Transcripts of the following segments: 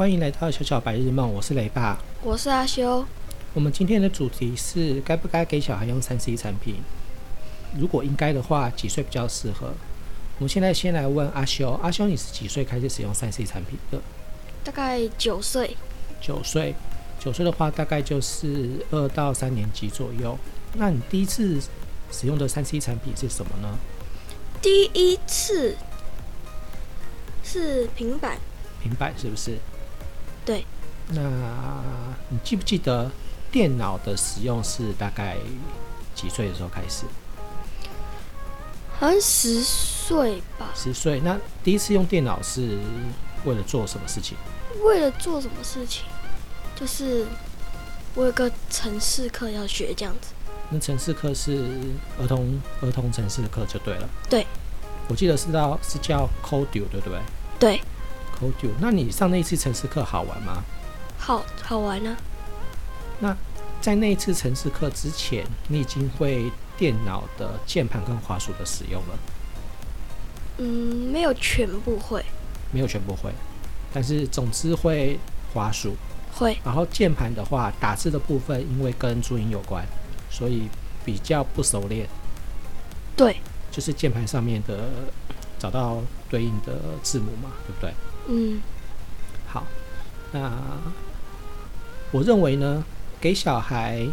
欢迎来到小小白日梦，我是雷爸，我是阿修。我们今天的主题是该不该给小孩用三 C 产品？如果应该的话，几岁比较适合？我们现在先来问阿修，阿修你是几岁开始使用三 C 产品的？大概九岁。九岁，九岁的话大概就是二到三年级左右。那你第一次使用的三 C 产品是什么呢？第一次是平板。平板是不是？对。那你记不记得电脑的使用是大概几岁的时候开始？好像十岁吧。十岁。那第一次用电脑是为了做什么事情？为了做什么事情？就是我有个城市课要学，这样子。那城市课是儿童儿童城市的课就对了。对。我记得是到是叫 Codeo 对不对？对。那你上那一次城市课好玩吗？好好玩啊。那在那一次城市课之前，你已经会电脑的键盘跟滑鼠的使用了？嗯，没有全部会。没有全部会，但是总之会滑鼠。会。然后键盘的话，打字的部分因为跟注音有关。所以比较不熟练，对，就是键盘上面的找到对应的字母嘛，对不对？嗯，好，那我认为呢，给小孩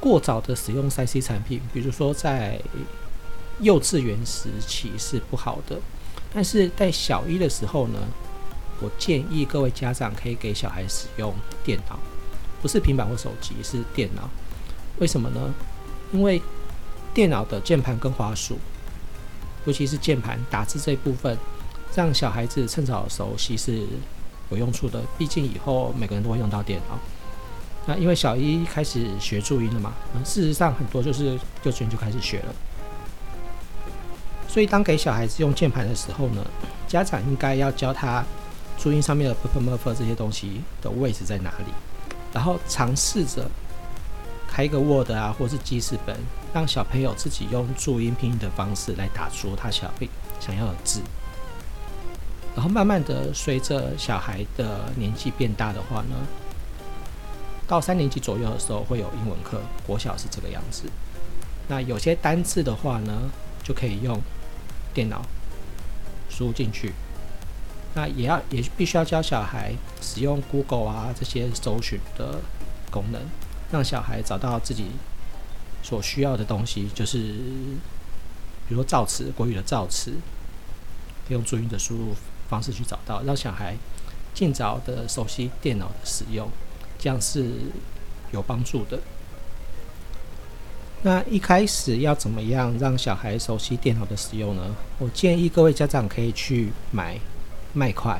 过早的使用三 C 产品，比如说在幼稚园时期是不好的，但是在小一的时候呢，我建议各位家长可以给小孩使用电脑。不是平板或手机，是电脑。为什么呢？因为电脑的键盘跟滑鼠，尤其是键盘打字这一部分，让小孩子趁早熟悉是有用处的。毕竟以后每个人都会用到电脑。那因为小一开始学注音了嘛，事实上很多就是幼稚园就开始学了。所以当给小孩子用键盘的时候呢，家长应该要教他注音上面的 p p m f 这些东西的位置在哪里。然后尝试着开一个 Word 啊，或是记事本，让小朋友自己用注音拼音的方式来打出他想想要的字。然后慢慢的，随着小孩的年纪变大的话呢，到三年级左右的时候会有英文课，国小是这个样子。那有些单字的话呢，就可以用电脑输入进去。那也要也必须要教小孩使用 Google 啊这些搜寻的功能，让小孩找到自己所需要的东西，就是比如说造词，国语的造词，用注音的输入方式去找到，让小孩尽早的熟悉电脑的使用，这样是有帮助的。那一开始要怎么样让小孩熟悉电脑的使用呢？我建议各位家长可以去买。麦块，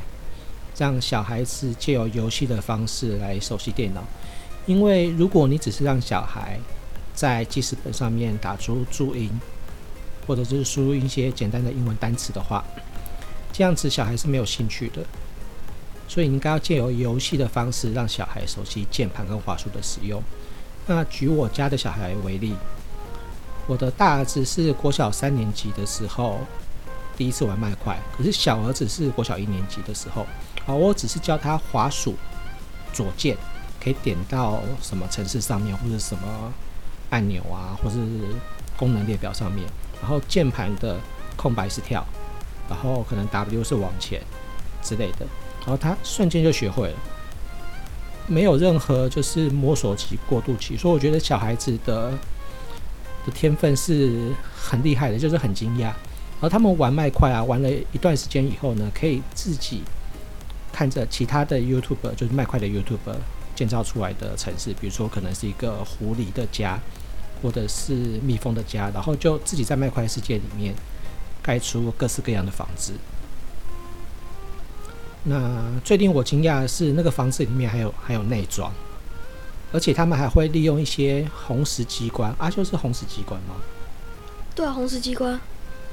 让小孩子借由游戏的方式来熟悉电脑。因为如果你只是让小孩在记事本上面打出注音，或者是输入一些简单的英文单词的话，这样子小孩是没有兴趣的。所以应该要借由游戏的方式，让小孩熟悉键盘跟滑鼠的使用。那举我家的小孩为例，我的大儿子是国小三年级的时候。第一次玩麦块，可是小儿子是国小一年级的时候，好，我只是教他滑鼠左键可以点到什么城市上面，或者什么按钮啊，或是功能列表上面，然后键盘的空白是跳，然后可能 W 是往前之类的，然后他瞬间就学会了，没有任何就是摸索期、过渡期，所以我觉得小孩子的的天分是很厉害的，就是很惊讶。而他们玩麦块啊，玩了一段时间以后呢，可以自己看着其他的 YouTuber，就是麦块的 YouTuber 建造出来的城市，比如说可能是一个狐狸的家，或者是蜜蜂的家，然后就自己在麦块世界里面盖出各式各样的房子。那最令我惊讶的是，那个房子里面还有还有内装，而且他们还会利用一些红石机关啊，就是红石机关吗？对啊，红石机关。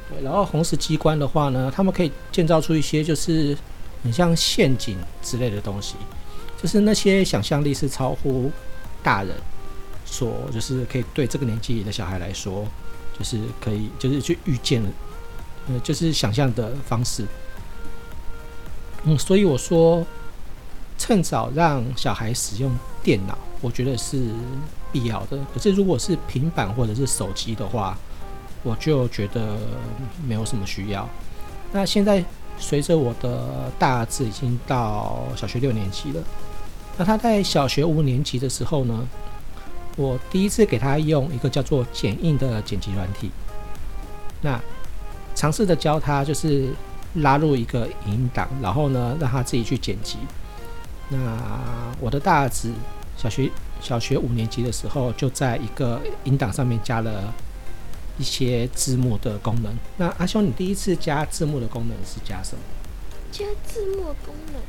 对，然后红石机关的话呢，他们可以建造出一些就是很像陷阱之类的东西，就是那些想象力是超乎大人所，就是可以对这个年纪的小孩来说，就是可以就是去预见了，呃，就是想象的方式。嗯，所以我说，趁早让小孩使用电脑，我觉得是必要的。可是如果是平板或者是手机的话，我就觉得没有什么需要。那现在随着我的大儿子已经到小学六年级了，那他在小学五年级的时候呢，我第一次给他用一个叫做剪映的剪辑软体，那尝试着教他就是。拉入一个影音档，然后呢，让他自己去剪辑。那我的大儿子小学小学五年级的时候，就在一个音档上面加了一些字幕的功能。那阿兄，你第一次加字幕的功能是加什么？加字幕功能？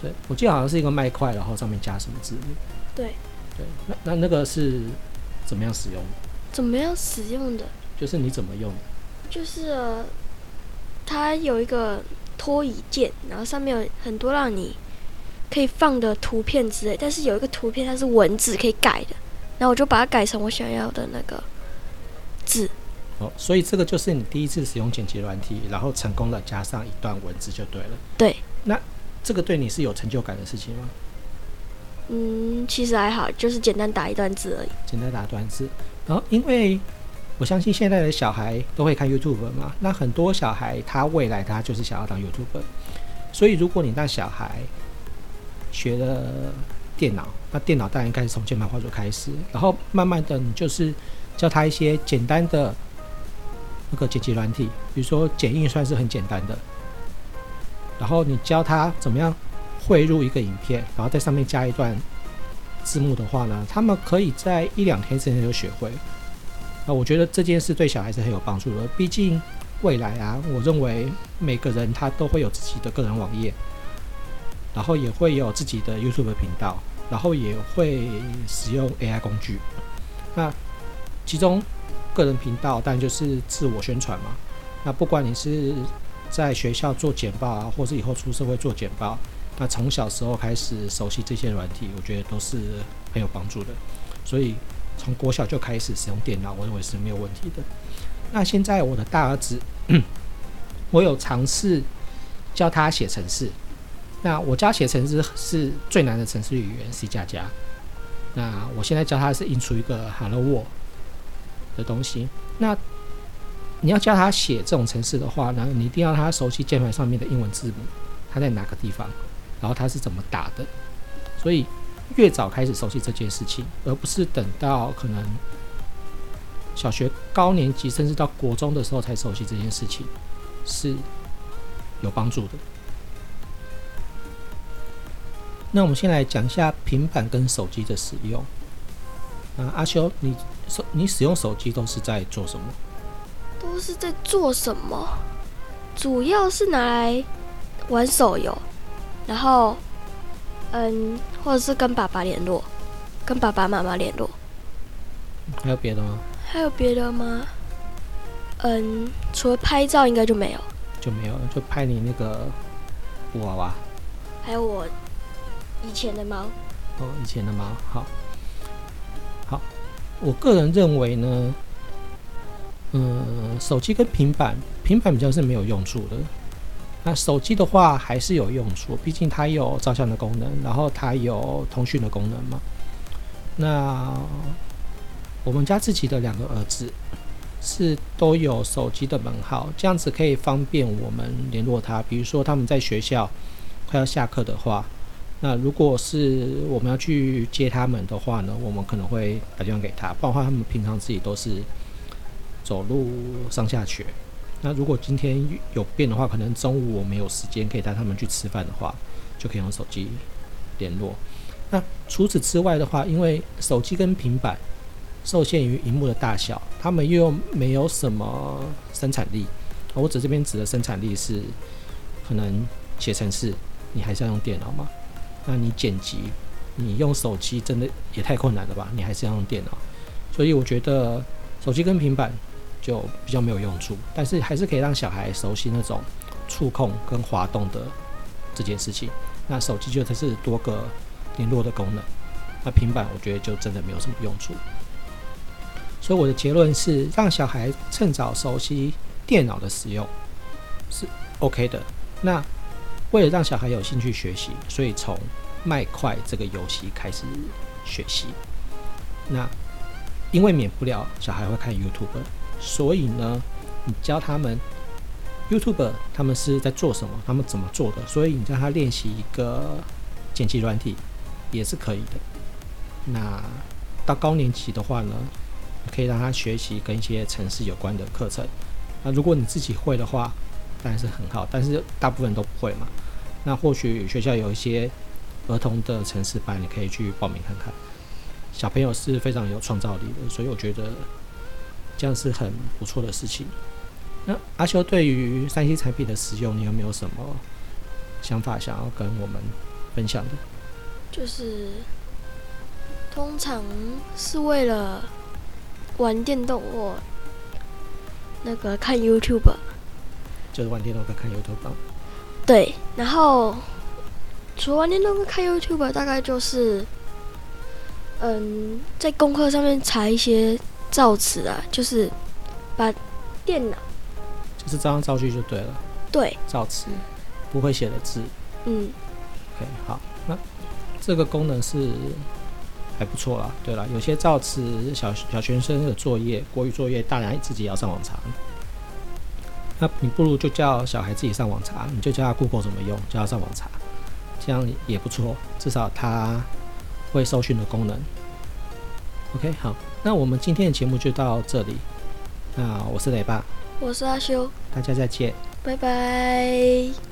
对，我记得好像是一个麦块，然后上面加什么字幕？对。对，那那那个是怎么样使用？怎么样使用的？就是你怎么用？就是。呃它有一个拖移键，然后上面有很多让你可以放的图片之类，但是有一个图片它是文字可以改的，然后我就把它改成我想要的那个字。哦，所以这个就是你第一次使用剪辑软体，然后成功的加上一段文字就对了。对。那这个对你是有成就感的事情吗？嗯，其实还好，就是简单打一段字而已。简单打一段字，然后因为。我相信现在的小孩都会看 YouTube 嘛，那很多小孩他未来他就是想要当 YouTuber，所以如果你让小孩学了电脑，那电脑当然应该是从键盘画作开始，然后慢慢的你就是教他一些简单的那个剪辑软体，比如说剪映算是很简单的，然后你教他怎么样汇入一个影片，然后在上面加一段字幕的话呢，他们可以在一两天之内就学会。那我觉得这件事对小孩是很有帮助的。毕竟未来啊，我认为每个人他都会有自己的个人网页，然后也会有自己的 YouTube 频道，然后也会使用 AI 工具。那其中个人频道当然就是自我宣传嘛。那不管你是在学校做简报啊，或是以后出社会做简报，那从小时候开始熟悉这些软体，我觉得都是很有帮助的。所以。从国小就开始使用电脑，我认为是没有问题的。那现在我的大儿子，我有尝试教他写程式。那我教写程式是最难的程式语言 C 加加。那我现在教他是印出一个 Hello World 的东西。那你要教他写这种程式的话呢，你一定要他熟悉键盘上面的英文字母，他在哪个地方，然后他是怎么打的。所以。越早开始熟悉这件事情，而不是等到可能小学高年级，甚至到国中的时候才熟悉这件事情，是有帮助的。那我们先来讲一下平板跟手机的使用。啊，阿修，你手你使用手机都是在做什么？都是在做什么？主要是拿来玩手游，然后。嗯，或者是跟爸爸联络，跟爸爸妈妈联络。还有别的吗？还有别的吗？嗯，除了拍照，应该就没有。就没有，就拍你那个布娃娃。还有我以前的猫。哦，以前的猫，好。好，我个人认为呢，嗯，手机跟平板，平板比较是没有用处的。那手机的话还是有用处，毕竟它有照相的功能，然后它有通讯的功能嘛。那我们家自己的两个儿子是都有手机的门号，这样子可以方便我们联络他。比如说他们在学校快要下课的话，那如果是我们要去接他们的话呢，我们可能会打电话给他，包括他们平常自己都是走路上下学。那如果今天有变的话，可能中午我没有时间可以带他们去吃饭的话，就可以用手机联络。那除此之外的话，因为手机跟平板受限于荧幕的大小，他们又没有什么生产力。我指这边指的生产力是，可能写程式你还是要用电脑嘛？那你剪辑，你用手机真的也太困难了吧？你还是要用电脑。所以我觉得手机跟平板。就比较没有用处，但是还是可以让小孩熟悉那种触控跟滑动的这件事情。那手机就它是多个联络的功能，那平板我觉得就真的没有什么用处。所以我的结论是，让小孩趁早熟悉电脑的使用是 OK 的。那为了让小孩有兴趣学习，所以从麦块这个游戏开始学习。那因为免不了小孩会看 YouTube，所以呢，你教他们 YouTube 他们是在做什么，他们怎么做的，所以你让他练习一个剪辑软体也是可以的。那到高年级的话呢，可以让他学习跟一些程式有关的课程。那如果你自己会的话，当然是很好，但是大部分都不会嘛。那或许学校有一些儿童的程式班，你可以去报名看看。小朋友是非常有创造力的，所以我觉得这样是很不错的事情。那阿修对于三 C 产品的使用，你有没有什么想法想要跟我们分享的？就是通常是为了玩电动或那个看 YouTube，就是玩电动跟看 YouTube。对，然后除了玩电动跟看 YouTube，大概就是。嗯，在功课上面查一些造词啊，就是把电脑就是照样造句就对了。对，造词不会写的字。嗯。OK，好，那这个功能是还不错啦。对了，有些造词小小学生的作业，国语作业，大人自己也要上网查。那你不如就叫小孩自己上网查，你就教他 Google 怎么用，教他上网查，这样也不错，至少他。会搜寻的功能。OK，好，那我们今天的节目就到这里。那我是雷爸，我是阿修，大家再见，拜拜。